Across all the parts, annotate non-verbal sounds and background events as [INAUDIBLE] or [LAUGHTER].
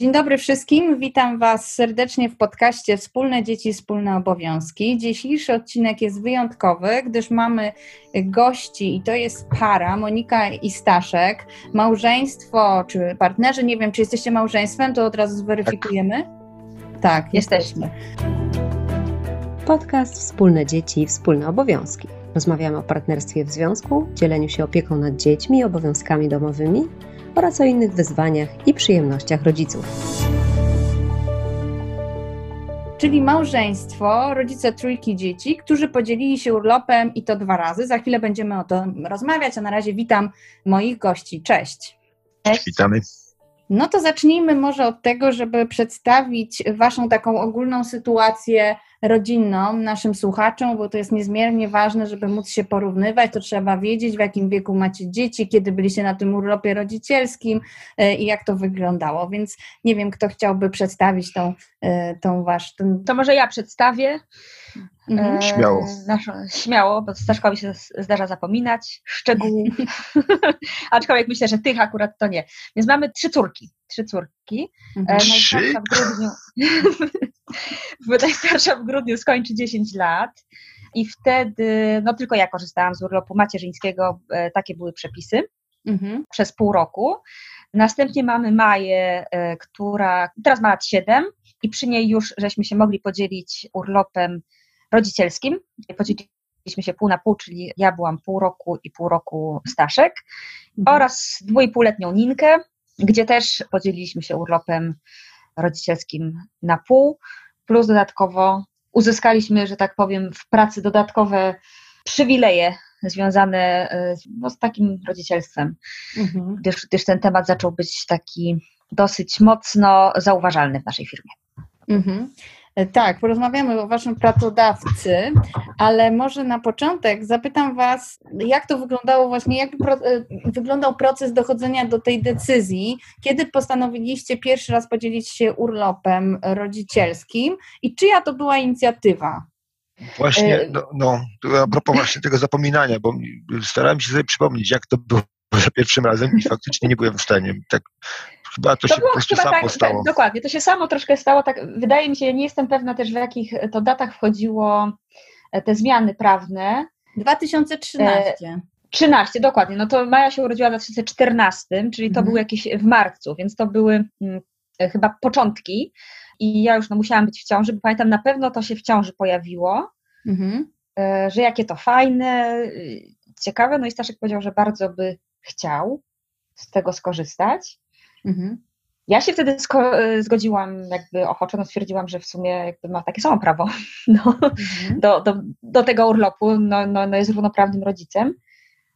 Dzień dobry wszystkim, witam Was serdecznie w podcaście Wspólne Dzieci, Wspólne Obowiązki. Dzisiejszy odcinek jest wyjątkowy, gdyż mamy gości i to jest para, Monika i Staszek, małżeństwo czy partnerzy, nie wiem czy jesteście małżeństwem, to od razu zweryfikujemy. Tak, tak jesteśmy. Podcast Wspólne Dzieci, Wspólne Obowiązki. Rozmawiamy o partnerstwie w związku, dzieleniu się opieką nad dziećmi, obowiązkami domowymi oraz o innych wyzwaniach i przyjemnościach rodziców. Czyli małżeństwo, rodzice trójki dzieci, którzy podzielili się urlopem i to dwa razy. Za chwilę będziemy o tym rozmawiać, a na razie witam moich gości. Cześć. Cześć. Witamy. No to zacznijmy może od tego, żeby przedstawić Waszą taką ogólną sytuację rodzinną naszym słuchaczom, bo to jest niezmiernie ważne, żeby móc się porównywać. To trzeba wiedzieć, w jakim wieku macie dzieci, kiedy byliście na tym urlopie rodzicielskim e, i jak to wyglądało. Więc nie wiem, kto chciałby przedstawić tą, e, tą wasz. Ten... To może ja przedstawię. Mhm. E, śmiało. Naszą, śmiało, bo Staszkowi się zdarza zapominać szczegółów. [LAUGHS] Aczkolwiek myślę, że tych akurat to nie. Więc mamy trzy córki. Trzy córki. Mhm. Trzy? w grudniu. [LAUGHS] Najstarsza w grudniu skończy 10 lat. I wtedy, no tylko ja korzystałam z urlopu macierzyńskiego, e, takie były przepisy mhm. przez pół roku. Następnie mamy Maję, e, która teraz ma lat 7 i przy niej już żeśmy się mogli podzielić urlopem rodzicielskim. Podzieliliśmy się pół na pół, czyli ja byłam pół roku i pół roku Staszek mhm. oraz dwójpółletnią Ninkę, gdzie też podzieliliśmy się urlopem rodzicielskim na pół, plus dodatkowo uzyskaliśmy, że tak powiem, w pracy dodatkowe przywileje związane e, no, z takim rodzicielstwem, mhm. gdyż, gdyż ten temat zaczął być taki dosyć mocno zauważalny w naszej firmie. Mhm. E, tak, porozmawiamy o Waszym pracodawcy, ale może na początek zapytam Was, jak to wyglądało właśnie, jak pro, e, wyglądał proces dochodzenia do tej decyzji, kiedy postanowiliście pierwszy raz podzielić się urlopem rodzicielskim i czyja to była inicjatywa? Właśnie, e, no, no a propos właśnie tego zapominania, bo starałem się sobie przypomnieć, jak to było [LAUGHS] za pierwszym razem i faktycznie nie byłem w stanie tak Chyba to, to się po prostu samo tak, stało. Tak, dokładnie, to się samo troszkę stało. Tak, wydaje mi się, nie jestem pewna też w jakich to datach wchodziło e, te zmiany prawne. 2013. 13, dokładnie. No to Maja się urodziła w 2014, czyli to mhm. był jakiś w marcu, więc to były hmm, chyba początki. I ja już no, musiałam być w ciąży, bo pamiętam, na pewno to się w ciąży pojawiło, mhm. e, że jakie to fajne, ciekawe. No i Staszek powiedział, że bardzo by chciał z tego skorzystać. Mhm. Ja się wtedy e, zgodziłam jakby ochoczo, no stwierdziłam, że w sumie jakby ma takie samo prawo [LAUGHS] no, mhm. do, do, do tego urlopu, no, no, no jest równoprawnym rodzicem.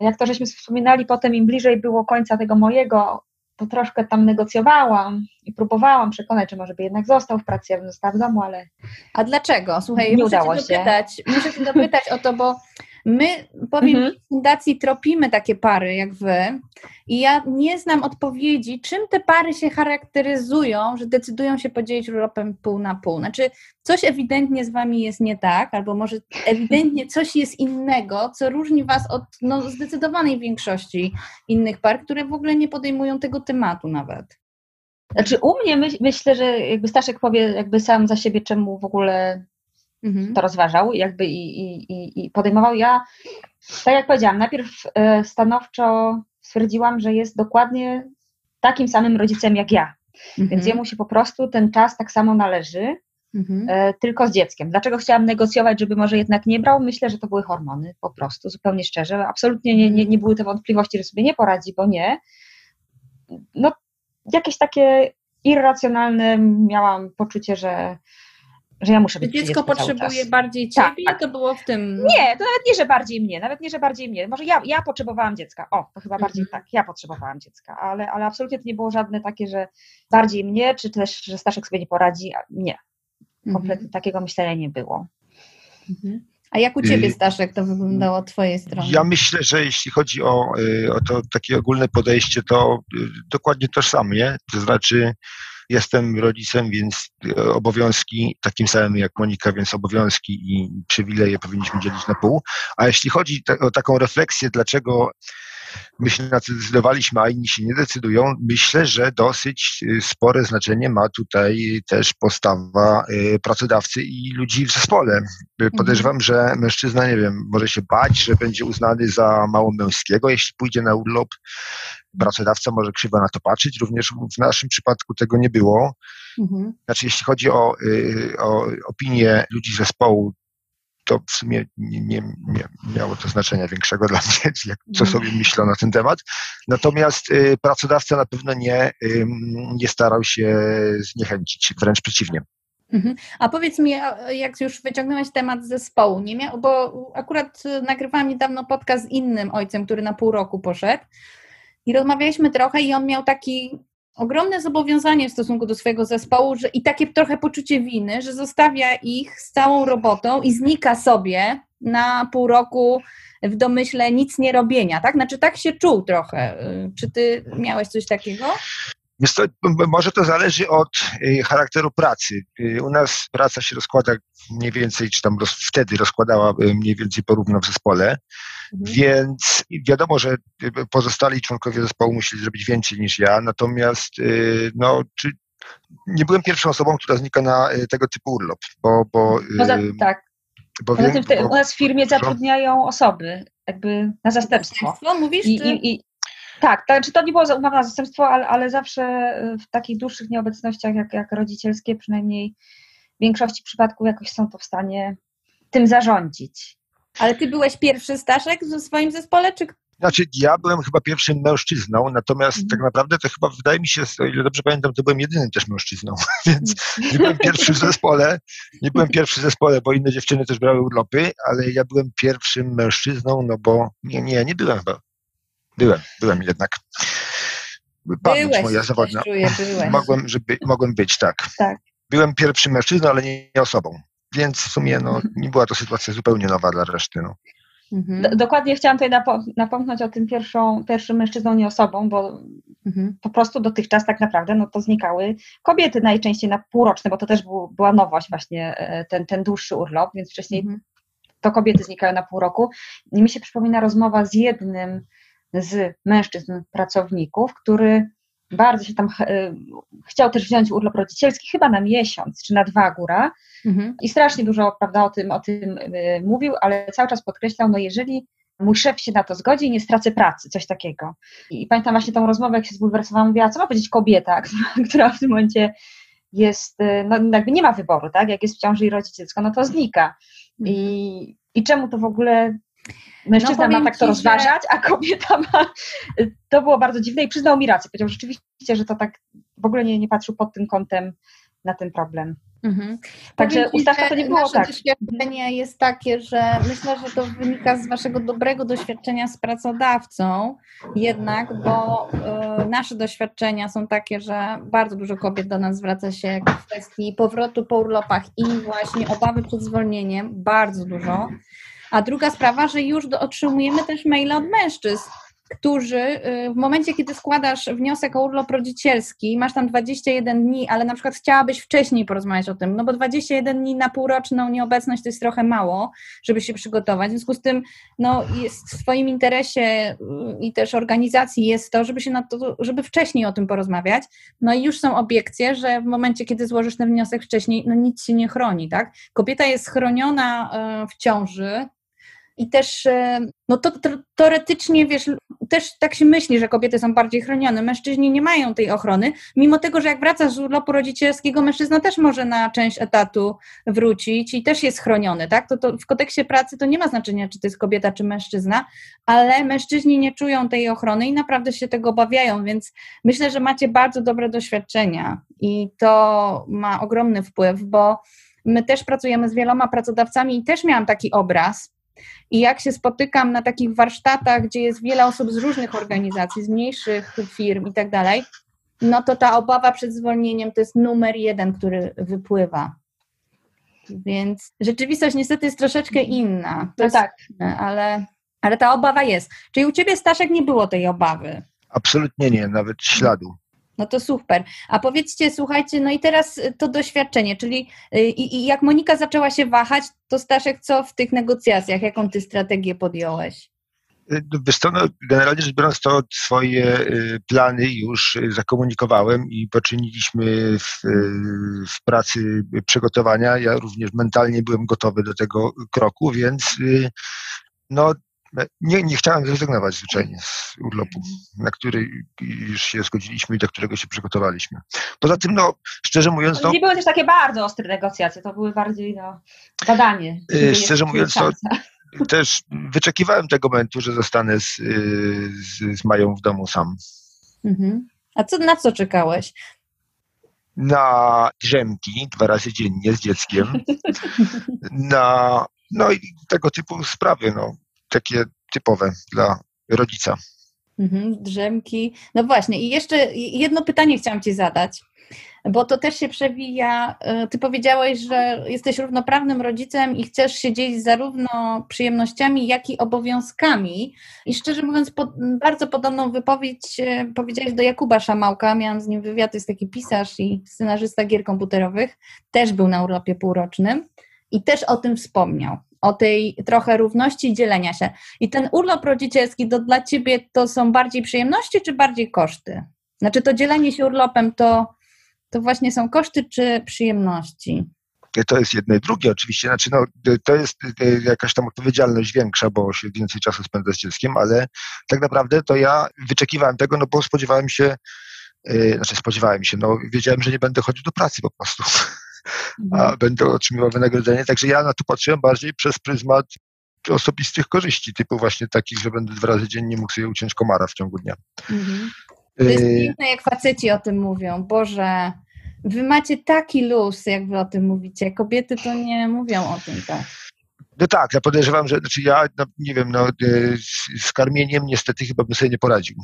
Jak to żeśmy wspominali, potem im bliżej było końca tego mojego, to troszkę tam negocjowałam i próbowałam przekonać, że może by jednak został w pracy, ja bym została w domu, ale. A dlaczego? Słuchaj, nie muszę udało się. Dopytać, muszę się dopytać o to, bo My, powiem, mhm. w fundacji tropimy takie pary jak wy i ja nie znam odpowiedzi, czym te pary się charakteryzują, że decydują się podzielić urlopem pół na pół. Znaczy, coś ewidentnie z wami jest nie tak, albo może ewidentnie coś jest innego, co różni was od no, zdecydowanej większości innych par, które w ogóle nie podejmują tego tematu nawet. Znaczy u mnie my, myślę, że jakby Staszek powie jakby sam za siebie, czemu w ogóle mhm. to rozważał jakby i, i, i podejmował. Ja, tak jak powiedziałam, najpierw e, stanowczo stwierdziłam, że jest dokładnie takim samym rodzicem jak ja. Mhm. Więc jemu się po prostu ten czas tak samo należy, mhm. E, tylko z dzieckiem. Dlaczego chciałam negocjować, żeby może jednak nie brał? Myślę, że to były hormony, po prostu, zupełnie szczerze. Absolutnie nie, nie, nie były te wątpliwości, że sobie nie poradzi, bo nie. No, jakieś takie irracjonalne miałam poczucie, że, że ja muszę być Dziecko potrzebuje bardziej tak, ciebie, tak, to było w tym... Nie, to nawet nie, że bardziej mnie, nawet nie, że bardziej mnie. Może ja, ja potrzebowałam dziecka. O, to chyba bardziej mhm. tak, ja potrzebowałam dziecka, ale, ale absolutnie to nie było żadne takie, że bardziej mnie, czy też, że Staszek sobie nie poradzi. Nie, kompletnie mhm. takiego myślenia nie było. Mhm. A jak u Ciebie, y, Staszek, to wyglądało od Twojej strony? Ja myślę, że jeśli chodzi o, y, o to takie ogólne podejście, to y, dokładnie tożsamie. To znaczy, Jestem rodzicem, więc e, obowiązki takim samym jak Monika, więc obowiązki i przywileje powinniśmy dzielić na pół. A jeśli chodzi o taką refleksję, dlaczego myśmy na to zdecydowaliśmy, a inni się nie decydują, myślę, że dosyć y, spore znaczenie ma tutaj też postawa y, pracodawcy i ludzi w zespole. Mhm. Podejrzewam, że mężczyzna, nie wiem, może się bać, że będzie uznany za mało męskiego, jeśli pójdzie na urlop. Pracodawca może krzywo na to patrzeć. Również w naszym przypadku tego nie było. Mhm. Znaczy, jeśli chodzi o, o opinię ludzi zespołu, to w sumie nie, nie, nie, miało to znaczenia większego [LAUGHS] dla mnie, co sobie mhm. myślą na ten temat. Natomiast y, pracodawca na pewno nie, y, nie starał się zniechęcić, wręcz przeciwnie. Mhm. A powiedz mi, jak już wyciągnąłeś temat zespołu, nie miał, bo akurat nagrywałam niedawno podcast z innym ojcem, który na pół roku poszedł i rozmawialiśmy trochę i on miał taki ogromne zobowiązanie w stosunku do swojego zespołu że, i takie trochę poczucie winy, że zostawia ich z całą robotą i znika sobie na pół roku w domyśle nic nie robienia, tak? Znaczy tak się czuł trochę. Czy ty miałeś coś takiego? Może to zależy od y, charakteru pracy. Y, u nas praca się rozkłada mniej więcej, czy tam roz, wtedy rozkładała y, mniej więcej porówno w zespole. Mhm. Więc wiadomo, że pozostali członkowie zespołu musieli zrobić więcej niż ja, natomiast no, czy nie byłem pierwszą osobą, która znika na tego typu urlop, bo... bo Poza, tak. Bo Poza wiem, tym bo, u nas w firmie zatrudniają osoby jakby na zastępstwo. Zastępstwo mówisz? I, i, i, tak, to, czy to nie było umowa na zastępstwo, ale, ale zawsze w takich dłuższych nieobecnościach jak, jak rodzicielskie, przynajmniej w większości przypadków jakoś są to w stanie tym zarządzić. Ale ty byłeś pierwszy Staszek w swoim zespole, czy znaczy, ja byłem chyba pierwszym mężczyzną, natomiast mhm. tak naprawdę to chyba wydaje mi się, o ile dobrze pamiętam, to byłem jedynym też mężczyzną, [LAUGHS] więc nie byłem pierwszy w zespole, nie byłem pierwszy w zespole, bo inne dziewczyny też brały urlopy, ale ja byłem pierwszym mężczyzną, no bo nie, nie, nie byłem chyba. Byłem, byłem jednak. Pamięć byłeś, moja zawodna. Czuję, mogłem, żeby, mogłem być, tak. tak. Byłem pierwszym mężczyzną, ale nie, nie osobą. Więc w sumie no, mhm. nie była to sytuacja zupełnie nowa dla reszty. No. Mhm. Dokładnie chciałam tutaj napomknąć o tym pierwszą, pierwszym mężczyzną, nie osobą, bo mhm. po prostu dotychczas tak naprawdę no to znikały kobiety najczęściej na półroczne, bo to też był, była nowość właśnie e, ten, ten dłuższy urlop, więc wcześniej mhm. to kobiety znikały na pół roku. I mi się przypomina rozmowa z jednym z mężczyzn pracowników, który bardzo się tam e, chciał też wziąć urlop rodzicielski, chyba na miesiąc czy na dwa góra mhm. i strasznie dużo prawda, o tym, o tym y, mówił, ale cały czas podkreślał, no jeżeli mój szef się na to zgodzi, nie stracę pracy, coś takiego. I, pamiętam właśnie tą rozmowę, jak się zbulwersowałam, mówiła, co ma powiedzieć kobieta, [LAUGHS] która, w tym momencie jest, y, no jakby nie ma wyboru, tak, jak jest w ciąży i rodzi dziecko, no to znika. Mhm. I, I czemu to w ogóle Mężczyzna no, ma tak to rozważać, a kobieta ma. To było bardzo dziwne i przyznał mi rację. Powiedział rzeczywiście, że to tak w ogóle nie, nie patrzył pod tym kątem na ten problem. Mhm. Także ustawka to nie było nasze tak. doświadczenie jest takie, że myślę, że to wynika z waszego dobrego doświadczenia z pracodawcą jednak, bo y, nasze doświadczenia są takie, że bardzo dużo kobiet do nas zwraca się w kwestii powrotu po urlopach i właśnie obawy przed zwolnieniem, bardzo dużo. A druga sprawa, że już otrzymujemy też maile od mężczyzn, którzy y, w momencie, kiedy składasz wniosek o urlop rodzicielski, masz tam 21 dni, ale na przykład chciałabyś wcześniej porozmawiać o tym, no bo 21 dni na półroczną nieobecność to jest trochę mało, żeby się przygotować. W związku z tym, no, jest w Twoim interesie y, i też organizacji jest to, żeby się na to, żeby wcześniej o tym porozmawiać. No i już są obiekcje, że w momencie, kiedy złożysz ten wniosek wcześniej, no nic się nie chroni, tak? Kobieta jest chroniona y, w ciąży, i też, e, no to, to, teoretycznie, wiesz, też tak się myśli, że kobiety są bardziej chronione. Mężczyźni nie mają tej ochrony, mimo tego, że jak wraca z urlopu rodzicielskiego, mężczyzna też może na część etatu wrócić i też jest chroniony, tak? To, to w kodeksie pracy to nie ma znaczenia, czy to jest kobieta, czy mężczyzna, ale mężczyźni nie czują tej ochrony i naprawdę się tego obawiają, więc myślę, że macie bardzo dobre doświadczenia i to ma ogromny wpływ, bo my też pracujemy z wieloma pracodawcami i też miałam taki obraz, i jak się spotykam na takich warsztatach, gdzie jest wiele osób z różnych organizacji, z mniejszych firm i tak dalej, no to ta obawa przed zwolnieniem to jest numer jeden, który wypływa. Więc rzeczywistość niestety jest troszeczkę inna. To no tak. ale, ale ta obawa jest. Czyli u Ciebie, Staszek, nie było tej obawy? Absolutnie nie, nawet śladu. No to super. A powiedzcie, słuchajcie, no i teraz to doświadczenie, czyli y, i, i jak Monika zaczęła się wahać, to Staszek, co w tych negocjacjach, jaką ty strategię podjąłeś? Wiesz co, no, generalnie rzecz biorąc, to swoje plany już zakomunikowałem i poczyniliśmy w, w pracy przygotowania. Ja również mentalnie byłem gotowy do tego kroku, więc no, nie, nie chciałem zrezygnować zwyczajnie z urlopu, na który już się zgodziliśmy i do którego się przygotowaliśmy. Poza tym, no, szczerze mówiąc... No, nie były też takie bardzo ostre negocjacje, to były bardziej no, badanie. Szczerze mówiąc, to też wyczekiwałem tego momentu, że zostanę z, z, z Mają w domu sam. Mhm. A co, na co czekałeś? Na drzemki dwa razy dziennie z dzieckiem, [LAUGHS] na no i tego typu sprawy, no, takie typowe dla rodzica. Mhm, drzemki. No właśnie, i jeszcze jedno pytanie chciałam Ci zadać bo to też się przewija. E, ty powiedziałeś, że jesteś równoprawnym rodzicem i chcesz się dzielić zarówno przyjemnościami, jak i obowiązkami. I szczerze mówiąc, po, bardzo podobną wypowiedź e, powiedziałeś do Jakuba Szamałka. Miałam z nim wywiad, jest taki pisarz i scenarzysta gier komputerowych. Też był na urlopie półrocznym i też o tym wspomniał. O tej trochę równości i dzielenia się. I ten urlop rodzicielski to dla ciebie to są bardziej przyjemności czy bardziej koszty? Znaczy to dzielenie się urlopem to to właśnie są koszty czy przyjemności? To jest jedno i drugie oczywiście. Znaczy, no, to jest e, jakaś tam odpowiedzialność większa, bo się więcej czasu spędza z dzieckiem, ale tak naprawdę to ja wyczekiwałem tego, no bo spodziewałem się, znaczy spodziewałem się, no wiedziałem, że nie będę chodził do pracy po prostu. [LAUGHS] a będę otrzymywał wynagrodzenie, także ja na to patrzyłem bardziej przez pryzmat osobistych korzyści, typu właśnie takich, że będę dwa razy dziennie mógł sobie uciąć komara w ciągu dnia. Mhm. To jest y, piękne, jak faceci o tym mówią. Boże, wy macie taki luz, jak wy o tym mówicie. Kobiety to nie mówią o tym tak. No tak, ja podejrzewam, że znaczy ja no, nie wiem, no, y, z, z karmieniem niestety chyba bym sobie nie poradził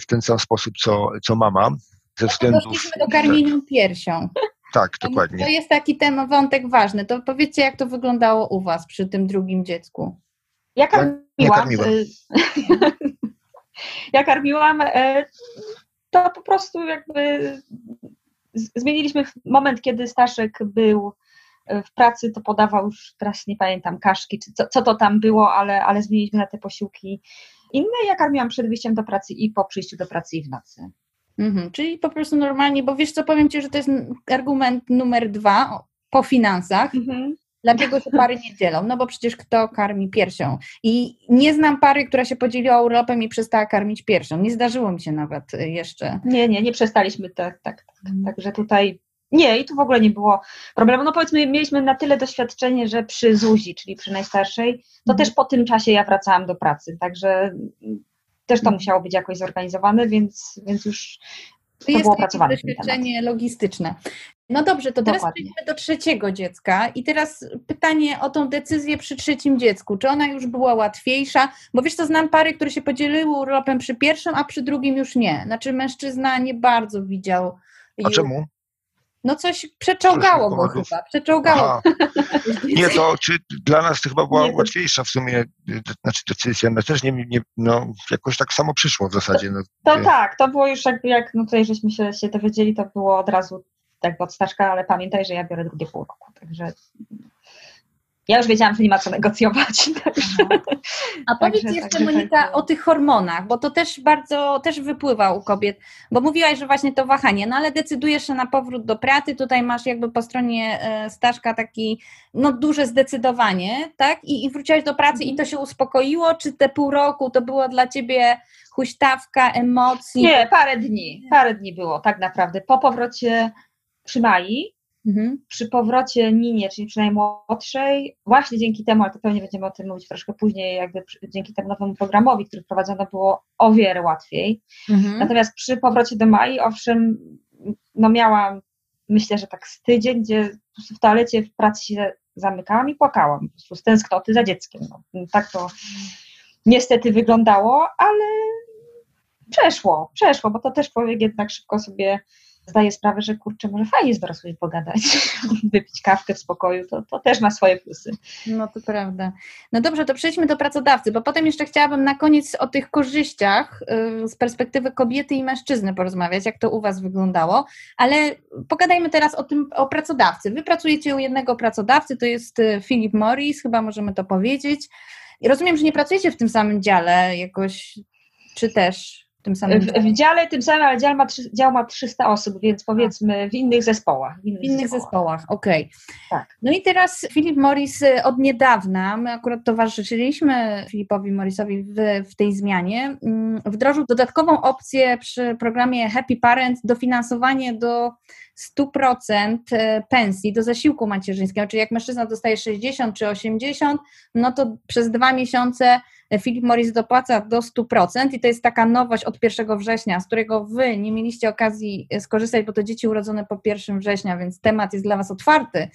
w ten sam sposób, co, co mama. Ze no względów, Doszliśmy do karmienia piersią. Tak, dokładnie. To jest taki temat, wątek ważny. To powiedzcie, jak to wyglądało u Was przy tym drugim dziecku? [LAUGHS] Ja karmiłam. Ja, ja karmiłam, to po prostu jakby zmieniliśmy moment, kiedy Staszek był e, w pracy, to podawał już, teraz nie pamiętam, kaszki, czy co, co to tam było, ale, ale zmieniliśmy na te posiłki inne. Ja karmiłam przed wyjściem do pracy i po przyjściu do pracy i w nocy. Mhm, czyli po prostu normalnie, bo wiesz co, powiem Ci, że to jest argument numer dwa po finansach. Mhm. Dlaczego się pary nie dzielą? No bo przecież kto karmi piersią? I nie znam pary, która się podzieliła urlopem i przestała karmić piersią. Nie zdarzyło mi się nawet y, jeszcze. Nie, nie, nie przestaliśmy tak, tak, tak. Mhm. Także tutaj nie, i tu w ogóle nie było problemu. No powiedzmy, mieliśmy na tyle doświadczenie, że przy Zuzi, czyli przy najstarszej, to mhm. też po tym czasie ja wracałam do pracy, także też to mhm. musiało być jakoś zorganizowane, więc, więc już to, to jest było opracowane. doświadczenie logistyczne. No dobrze, to teraz Dokładnie. przejdźmy do trzeciego dziecka i teraz pytanie o tą decyzję przy trzecim dziecku. Czy ona już była łatwiejsza? Bo wiesz, to znam pary, które się podzieliły urlopem przy pierwszym, a przy drugim już nie. Znaczy mężczyzna nie bardzo widział. A czemu? No coś przeczołgało go chyba, przeczołgało. [LAUGHS] Nie, to czy dla nas to chyba była nie, łatwiejsza w sumie znaczy decyzja, no też nie, nie no, jakoś tak samo przyszło w zasadzie. No, to tak, to było już jakby jak no tutaj żeśmy się, się dowiedzieli, to było od razu tak od Staszka, ale pamiętaj, że ja biorę drugie pół roku, także ja już wiedziałam, że nie ma co negocjować. [LAUGHS] A powiedz także, jeszcze, także Monika, tak o tych hormonach, bo to też bardzo, też wypływa u kobiet, bo mówiłaś, że właśnie to wahanie, no ale decydujesz się na powrót do pracy, tutaj masz jakby po stronie e, Staszka taki, no duże zdecydowanie, tak? I, i wróciłaś do pracy i mhm. to się uspokoiło, czy te pół roku to było dla ciebie huśtawka, emocji? Nie, parę dni, parę dni było tak naprawdę. Po powrocie przy Mai, mhm. przy powrocie Ninie, czyli przy najmłodszej, właśnie dzięki temu, ale to pewnie będziemy o tym mówić troszkę później, jakby dzięki temu nowemu programowi, który wprowadzono, było o wiele łatwiej. Mhm. Natomiast przy powrocie do Mai, owszem, no miałam, myślę, że tak z tydzień, gdzie w toalecie w pracy się zamykałam i płakałam po prostu z tęsknoty za dzieckiem. No, tak to niestety wyglądało, ale przeszło, przeszło, bo to też człowiek jednak szybko sobie zdaję sprawę, że kurczę, może fajnie jest dorosłych pogadać, [LAUGHS] wypić kawkę w spokoju, to, to też ma swoje plusy. No to prawda. No dobrze, to przejdźmy do pracodawcy, bo potem jeszcze chciałabym na koniec o tych korzyściach y, z perspektywy kobiety i mężczyzny porozmawiać, jak to u Was wyglądało, ale pogadajmy teraz o tym, o pracodawcy. Wy pracujecie u jednego pracodawcy, to jest y, Philip Morris, chyba możemy to powiedzieć. rozumiem, że nie pracujecie w tym samym dziale jakoś, czy też tym samym? W, w dziale tym samym, ale dział ma, dział ma 300 osób, więc powiedzmy w innych zespołach. W innych, w innych zespołach, zespołach. okej. Okay. Tak. No i teraz Philip Morris y, od niedawna, my akurat towarzyszyliśmy Filipowi Morrisowi w, w tej zmianie, mm, wdrożył dodatkową opcję przy programie Happy Parent dofinansowanie do 100% y, pensji do zasiłku macierzyńskiego, czyli jak mężczyzna dostaje 60 czy 80, no to przez dwa miesiące Philip Morris dopłaca do 100% i to jest taka nowość od 1 września, z którego Wy nie mieliście okazji skorzystać, bo to dzieci urodzone po 1 września, więc temat jest dla Was otwarty,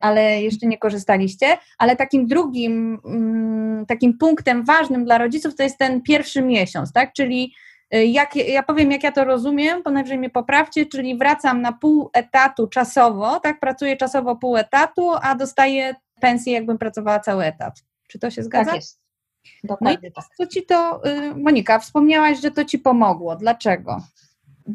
ale jeszcze nie korzystaliście. Ale takim drugim, mm, takim punktem ważnym dla rodziców to jest ten pierwszy miesiąc, tak? Czyli jak, ja powiem, jak ja to rozumiem, najwyżej mnie poprawcie, czyli wracam na pół etatu czasowo, tak? Pracuję czasowo pół etatu, a dostaję pensję, jakbym pracowała cały etat. Czy to się zgadza? Tak jest. Dokładnie no i tak. co ci to, y, Monika, wspomniałaś, że to ci pomogło. Dlaczego?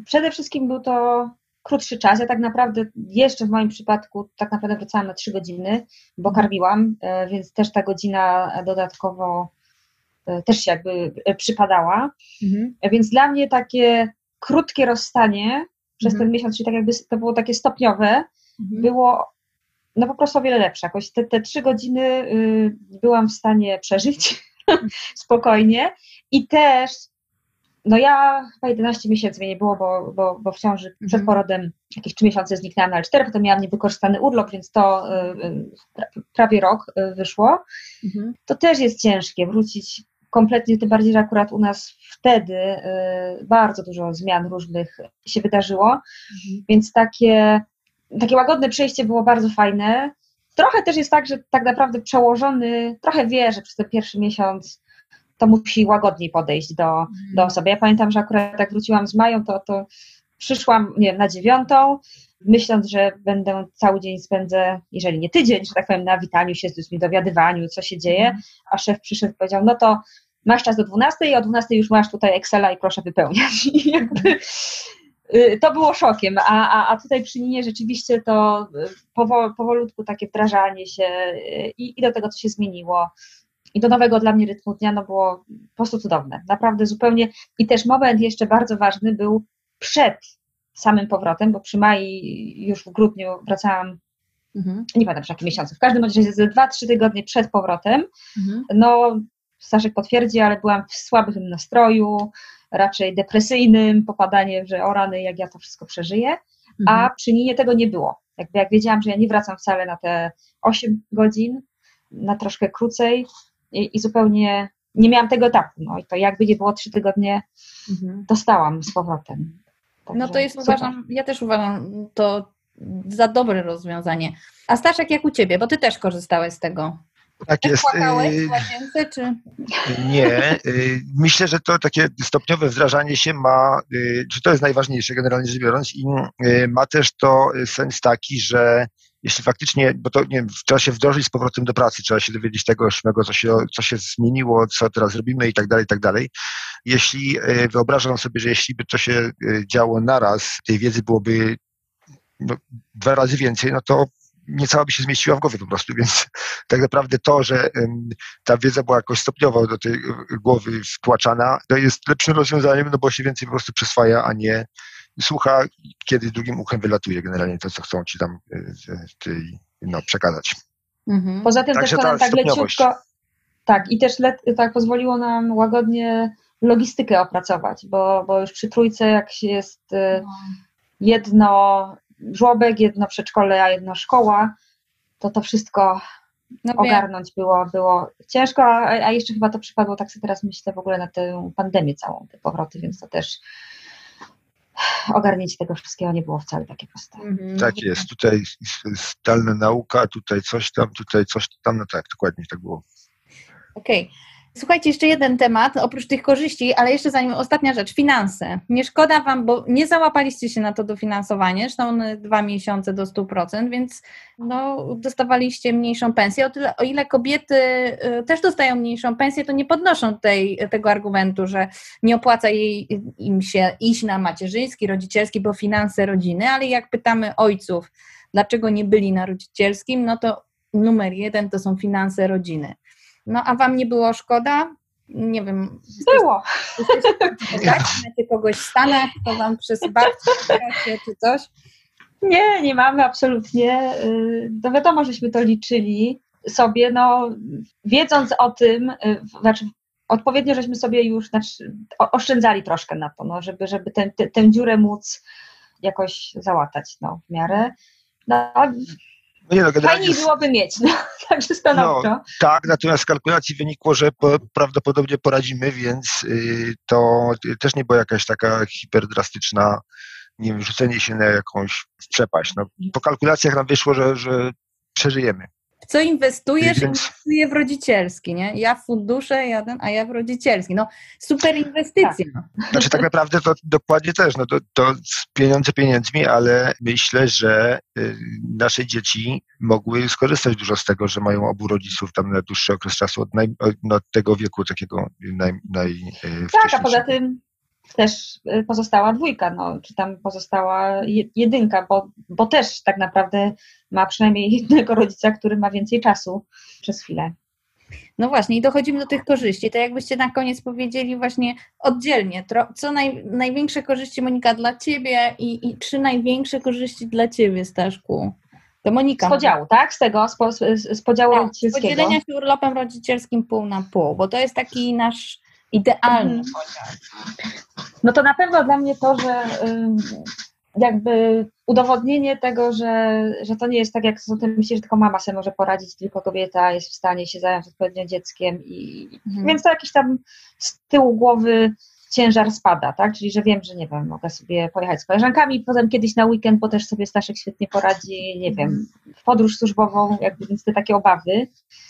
Przede wszystkim był to krótszy czas. Ja tak naprawdę jeszcze w moim przypadku tak naprawdę wracałam na trzy godziny, bo mhm. karmiłam, e, więc też ta godzina dodatkowo też się jakby e, przypadała. Mhm. Więc dla mnie takie krótkie rozstanie przez mhm. ten miesiąc, czyli tak jakby to było takie stopniowe, mhm. było no po prostu o wiele lepsze. Jakoś te, te trzy godziny y, byłam w stanie przeżyć [LAUGHS] spokojnie i też no ja chyba 11 miesięcy mnie nie było, bo, bo, bo w ciąży mhm. przed porodem jakieś 3 miesiące zniknęłam na L4, potem miałam niewykorzystany urlop, więc to y, y, prawie rok y, wyszło. Mhm. To też jest ciężkie wrócić kompletnie, tym bardziej, że akurat u nas wtedy y, bardzo dużo zmian różnych się wydarzyło, mhm. więc takie, takie łagodne przejście było bardzo fajne. Trochę też jest tak, że tak naprawdę przełożony trochę wie, że przez ten pierwszy miesiąc to musi łagodniej podejść do, do osoby. Ja pamiętam, że akurat jak wróciłam z Mają, to, to przyszłam nie wiem, na dziewiątą, myśląc, że będę cały dzień spędzę, jeżeli nie tydzień, że tak powiem, na witaniu się z ludźmi, dowiadywaniu, co się dzieje, mm. a szef przyszedł i powiedział, no to masz czas do 12 i o 12 już masz tutaj Excela i proszę wypełniać. [LAUGHS] I jakby, y, to było szokiem, a, a, a tutaj przy Ninie rzeczywiście to y, powolutku takie wdrażanie się y, i, i do tego, co się zmieniło, i do nowego dla mnie rytmu dnia no było po prostu cudowne. Naprawdę zupełnie. I też moment jeszcze bardzo ważny był przed samym powrotem, bo przy Mai już w grudniu wracałam, mhm. nie pamiętam przy jakim miesiącu, w każdym razie ze 2-3 tygodnie przed powrotem, mhm. no Staszek potwierdzi, ale byłam w słabym nastroju, raczej depresyjnym, popadanie, że o rany, jak ja to wszystko przeżyję, mhm. a przy Ninie tego nie było. Jakby jak wiedziałam, że ja nie wracam wcale na te 8 godzin, na troszkę krócej, i, i zupełnie nie miałam tego etapu. No i to jakby nie było trzy tygodnie, mhm. dostałam z powrotem. Także no to jest, super. uważam, ja też uważam to za dobre rozwiązanie. A Staszek, jak u Ciebie? Bo Ty też korzystałeś z tego. Tak jest. Płakałeś w łazience, czy? Nie. Y, myślę, że to takie stopniowe wdrażanie się ma, y, czy to jest najważniejsze generalnie rzecz biorąc i y, ma też to sens taki, że jeśli faktycznie, bo to nie trzeba się wdrożyć z powrotem do pracy, trzeba się dowiedzieć tego co się, co się zmieniło, co teraz robimy i tak dalej, i tak dalej. Jeśli e, wyobrażam sobie, że jeśli by to się e, działo naraz, tej wiedzy byłoby no, dwa razy więcej, no to niecała by się zmieściła w głowie po prostu, więc [LAUGHS] tak naprawdę to, że ta wiedza była jakoś stopniowo do tej głowy wtłaczana, to jest lepszym rozwiązaniem, no bo się więcej po prostu przyswaja, a nie słucha, kiedy drugim uchem wylatuje generalnie to, co chcą ci tam y, no, przekazać. Mhm. Poza tym Także też to nam tak leciutko, tak, i też let, tak pozwoliło nam łagodnie logistykę opracować, bo, bo już przy trójce jak jest y, no. jedno żłobek, jedno przedszkole, a jedna szkoła, to to wszystko no ogarnąć było, było ciężko, a, a, jeszcze chyba to przypadło, tak sobie teraz myślę, w ogóle na tę pandemię całą, te powroty, więc to też ogarnięcie tego wszystkiego nie było wcale takie proste. Mhm. Tak jest, tutaj zdalna nauka, tutaj coś tam, tutaj coś tam, no tak, dokładnie tak było. Okej. Okay. Słuchajcie, jeszcze jeden temat, oprócz tych korzyści, ale jeszcze zanim ostatnia rzecz, finanse. Nie szkoda Wam, bo nie załapaliście się na to dofinansowanie, zresztą dwa miesiące do 100%, więc no, dostawaliście mniejszą pensję. O, tyle, o ile kobiety y, też dostają mniejszą pensję, to nie podnoszą tej, tego argumentu, że nie opłaca jej, im się iść na macierzyński, rodzicielski, bo finanse rodziny, ale jak pytamy ojców, dlaczego nie byli na rodzicielskim, no to numer jeden to są finanse rodziny. No a wam nie było szkoda? Nie wiem. Było. Macie kogoś w Stanach, to wam przez babcię czy coś? Nie, nie mamy absolutnie. Y, no wiadomo, żeśmy to liczyli sobie, no wiedząc o tym, y, znaczy odpowiednio żeśmy sobie już znaczy, oszczędzali troszkę na to, no, żeby, żeby tę, tę, tę dziurę móc jakoś załatać no, w miarę. No, no nie, no, Fajniej byłoby mieć, no, [LAUGHS] także stanowczo. No, tak, natomiast z kalkulacji wynikło, że po, prawdopodobnie poradzimy, więc y, to też nie była jakaś taka hiperdrastyczna nie wiem, rzucenie się na jakąś przepaść. No, po kalkulacjach nam wyszło, że, że przeżyjemy. W co inwestujesz? Inwestuję w rodzicielski, nie? Ja w fundusze, jeden, a ja w rodzicielski. No, super inwestycja. Tak. Znaczy tak naprawdę to dokładnie też, no to, to pieniądze pieniędzmi, ale myślę, że y, nasze dzieci mogły skorzystać dużo z tego, że mają obu rodziców tam na dłuższy okres czasu od, naj, od tego wieku takiego naj, naj y, Tak, a poza tym też y, pozostała dwójka, no, czy tam pozostała jedynka, bo, bo też tak naprawdę ma przynajmniej [LAUGHS] jednego rodzica, który ma więcej czasu przez chwilę. No właśnie, i dochodzimy do tych korzyści. To jakbyście na koniec powiedzieli właśnie oddzielnie, co naj, największe korzyści Monika dla Ciebie i, i trzy największe korzyści dla Ciebie, Staszku? To Monika. Z podziału, tak? Z tego, z, po, z podziału tak, rodzicielskiego. podzielenia się urlopem rodzicielskim pół na pół, bo to jest taki nasz idealny mhm. No to na pewno dla mnie to, że jakby udowodnienie tego, że, że to nie jest tak, jak sobie myśli, że tylko mama sobie może poradzić, tylko kobieta jest w stanie się zająć odpowiednio dzieckiem i mhm. więc to jakiś tam z tyłu głowy ciężar spada, tak? Czyli, że wiem, że nie wiem, mogę sobie pojechać z koleżankami, potem kiedyś na weekend, bo też sobie Staszek świetnie poradzi, nie wiem, w podróż służbową, jakby więc te takie obawy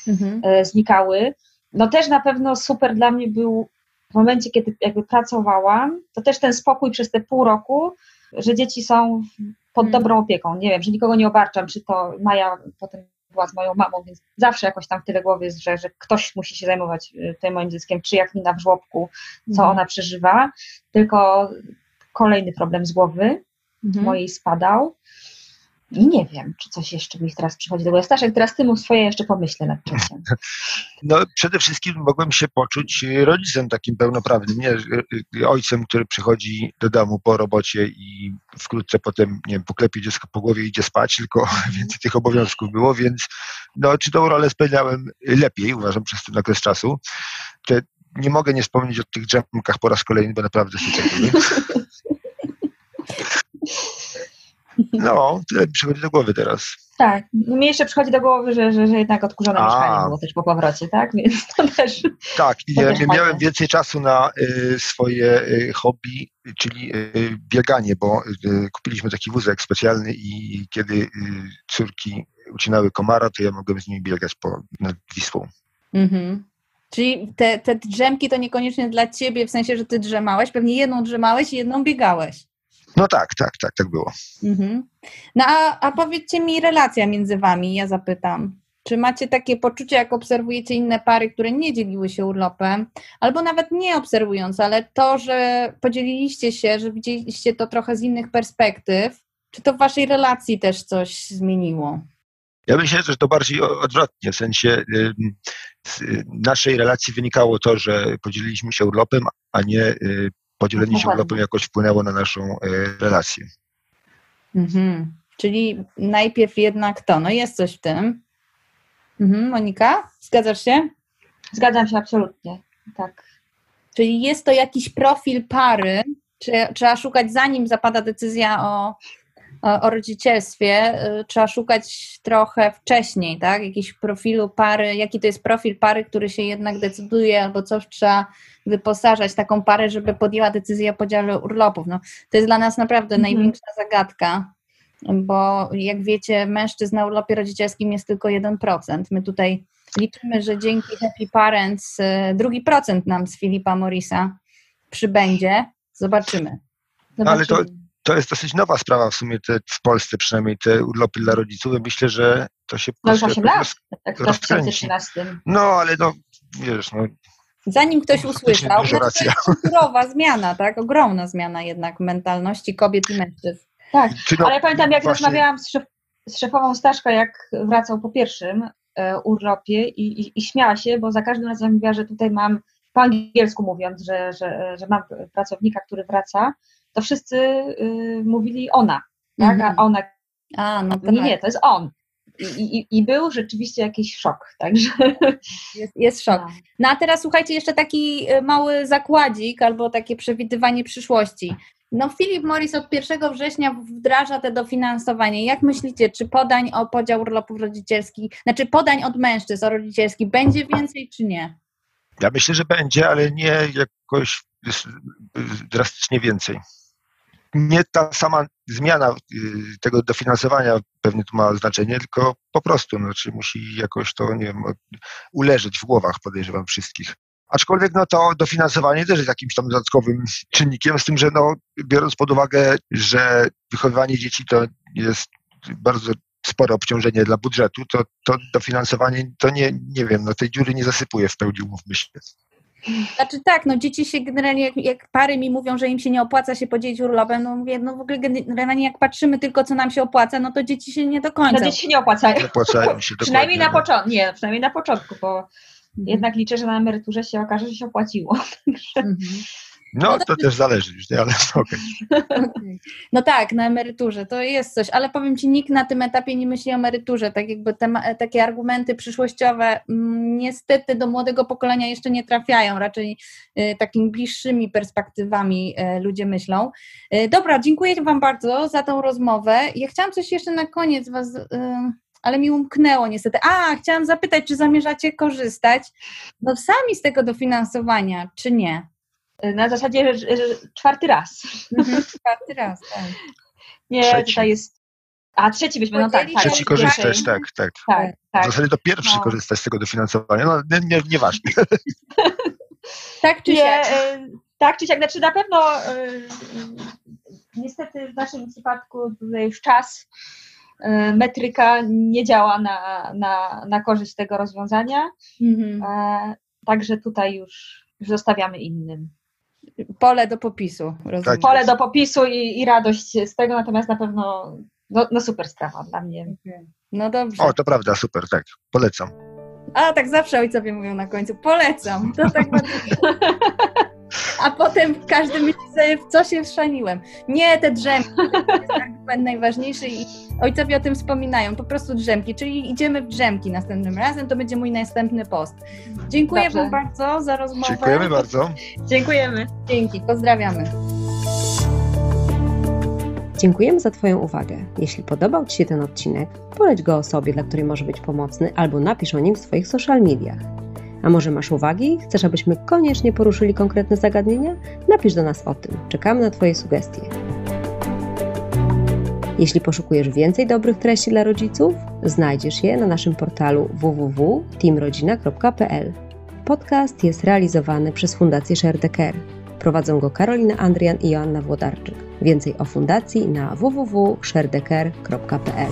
mhm. E, znikały. No też na pewno super dla mnie był w momencie, kiedy jakby pracowałam, to też ten spokój przez te pół roku, że dzieci są pod hmm. dobrą opieką. Nie wiem, że nikogo nie obarczam, czy to Maja potem była z moją mamą, więc zawsze jakoś tam w tyle głowy jest, że, że ktoś musi się zajmować y, tym moim dzieckiem, czy jak Nina w żłobku, co hmm. ona przeżywa, tylko kolejny problem z głowy hmm. mojej spadał. I nie wiem, czy coś jeszcze mi teraz przychodzi do głowy. Staszek, teraz ty mu swoje jeszcze pomyślę nad czymś. No przede wszystkim mogłem się poczuć rodzicem takim pełnoprawnym, nie ojcem, który przychodzi do domu po robocie i wkrótce potem, nie wiem, poklepie dziecko po głowie i idzie spać, tylko [LAUGHS] więcej tych obowiązków było, więc no, czy tą rolę spełniałem lepiej, uważam, przez ten okres czasu. Te, nie mogę nie wspomnieć o tych dżemkach po raz kolejny, bo naprawdę super [LAUGHS] były. No, tyle mi przychodzi do głowy teraz. Tak, mi jeszcze przychodzi do głowy, że, że, że jednak odkurzone A. mieszkanie było też po powrocie, tak? Więc to też. Tak, i ja, miałem więcej czasu na y, swoje y, hobby, czyli y, bieganie, bo y, kupiliśmy taki wózek specjalny i kiedy y, córki ucinały komara, to ja mogłem z nimi biegać po, nad Wisłą. Mhm. Czyli te, te drzemki to niekoniecznie dla ciebie, w sensie, że ty drzemałeś, pewnie jedną drzemałeś i jedną biegałeś. No tak, tak, tak, tak było. Mhm. No a, a powiedzcie mi relacja między wami, ja zapytam. Czy macie takie poczucie, jak obserwujecie inne pary, które nie dzieliły się urlopem, albo nawet nie obserwując, ale to, że podzieliliście się, że widzieliście to trochę z innych perspektyw, czy to w waszej relacji też coś zmieniło? Ja myślę, że to bardziej odwrotnie, w sensie z naszej relacji wynikało to, że podzieliliśmy się urlopem, a nie y, podzielenie się urlopem jakoś wpłynęło na naszą e, relację. Mhm. Czyli najpierw jednak to, no jest coś w tym. Mhm. Monika, zgadzasz się? Zgadzam się absolutnie, tak. Czyli jest to jakiś profil pary, czy trzeba szukać zanim zapada decyzja o o rodzicielstwie y, trzeba szukać trochę wcześniej, tak? Jakiś profilu pary, jaki to jest profil pary, który się jednak decyduje, albo coś trzeba wyposażać taką parę, żeby podjęła decyzję o podziale urlopów. No, to jest dla nas naprawdę mhm. największa zagadka, bo jak wiecie, mężczyzn na urlopie rodzicielskim jest tylko 1%. My tutaj liczymy, że dzięki Happy Parents y, drugi procent nam z Filipa Morisa przybędzie. Zobaczymy. Zobaczymy. Ale to to jest dosyć nowa sprawa w sumie te, w Polsce, przynajmniej te urlopy dla rodziców. Myślę, że to się No już 8 lat, tak w 2013. No, ale no, wiesz, no, Zanim ktoś usłyszał, to jest kulturowa zmiana, tak? Ogromna zmiana jednak mentalności kobiet i mężczyzn. Tak, no, ale ja pamiętam, jak właśnie... rozmawiałam z, szef, z szefową Staszka, jak wracał po pierwszym, e, urlopie i, i, i śmiała się, bo za każdym razem mówiła, że tutaj mam, po angielsku mówiąc, że, że, że mam pracownika, który wraca, to wszyscy y, mówili ona, tak? A ona. A, no tak. Nie, nie, to jest on. I, i, I, był rzeczywiście jakiś szok, także. Jest, jest szok. No. no a teraz słuchajcie, jeszcze taki y, mały zakładzik albo takie przewidywanie przyszłości. No Philip Morris od 1 września wdraża te dofinansowanie. Jak myślicie, czy podań o podział urlopów rodzicielskich, znaczy podań od mężczyzn o rodzicielskich będzie więcej, czy nie? Ja myślę, że będzie, ale nie jakoś drastycznie więcej nie ta sama zmiana y, tego dofinansowania pewnie tu ma znaczenie, tylko po prostu, znaczy musi jakoś to, nie wiem, uleżeć w głowach, podejrzewam, wszystkich. Aczkolwiek no to dofinansowanie też jest jakimś tam dodatkowym czynnikiem, z tym, że no, biorąc pod uwagę, że wychowywanie dzieci to jest bardzo spore obciążenie dla budżetu, to, to dofinansowanie to nie, nie wiem, no tej dziury nie zasypuje w pełni, umówmy się. Znaczy tak, no dzieci się generalnie, jak, jak, pary mi mówią, że im się nie opłaca się podzielić urlopem, no mówię, no w ogóle generalnie jak patrzymy tylko, co nam się opłaca, no to dzieci się nie do końca. No dzieci się nie opłacają. Opłacają się [LAUGHS] przynajmniej na początku, nie, przynajmniej na początku, bo mhm. jednak liczę, że na emeryturze się okaże, że się opłaciło. [LAUGHS] Mhm. No, to, też zależy już, ale [LAUGHS] okej. Okay. No tak, na emeryturze to jest coś, ale powiem Ci, nikt na tym etapie nie myśli o emeryturze, tak jakby te, takie argumenty przyszłościowe mm, niestety do młodego pokolenia jeszcze nie trafiają, raczej y, takimi bliższymi perspektywami y, ludzie myślą. Y, dobra, dziękuję Wam bardzo za tą rozmowę. Ja chciałam coś jeszcze na koniec Was y, ale mi umknęło niestety. A, chciałam zapytać, czy zamierzacie korzystać no, sami z tego dofinansowania, czy nie? Na zasadzie, że, że czwarty raz. Mhm, [LAUGHS] czwarty raz, tak. Nie, trzeci. tutaj jest. A trzeci byśmy, no tak. tak trzeci korzystać, tak, tak. tak, tak. W zasadzie to pierwszy no. korzystać z tego dofinansowania. No, nie, nie, nieważne. [LAUGHS] tak czy nie, e, Tak czy siak, znaczy na pewno e, niestety w naszym przypadku tutaj już czas, e, metryka nie działa na, na, na korzyść tego rozwiązania. Mhm. Także tutaj już, już zostawiamy innym pole do popisu. Tak pole do popisu i, i, radość z tego, natomiast na pewno no, no super sprawa dla mnie. No dobrze. O, to prawda, super, tak. Polecam. A, tak zawsze ojcowie mówią na końcu, polecam. To tak [LAUGHS] bardzo... A potem każdy myśli sobie, w co się wszaniłem. Nie, te drzemki, to jest [LAUGHS] argument najważniejszy i ojcowie o tym wspominają, po prostu drzemki, czyli idziemy w drzemki następnym razem, to będzie mój następny post. Dziękuję Dobrze. Wam bardzo za rozmowę. Dziękujemy bardzo. Dziękujemy. Dzięki, pozdrawiamy. Dziękujemy za Twoją uwagę. Jeśli podobał Ci się ten odcinek, poleć go osobie, dla której może być pomocny, albo napisz o nim w swoich social mediach. A może masz uwagi? Chcesz, abyśmy koniecznie poruszyli konkretne zagadnienia? Napisz do nas o tym. Czekamy na Twoje sugestie. Jeśli poszukujesz więcej dobrych treści dla rodziców, znajdziesz je na naszym portalu www.teamrodzina.pl. Podcast jest realizowany przez Fundację Share the Care. Prowadzą go Karolina Andrian i Joanna Włodarczyk. Więcej o fundacji na www.sharedecare.pl.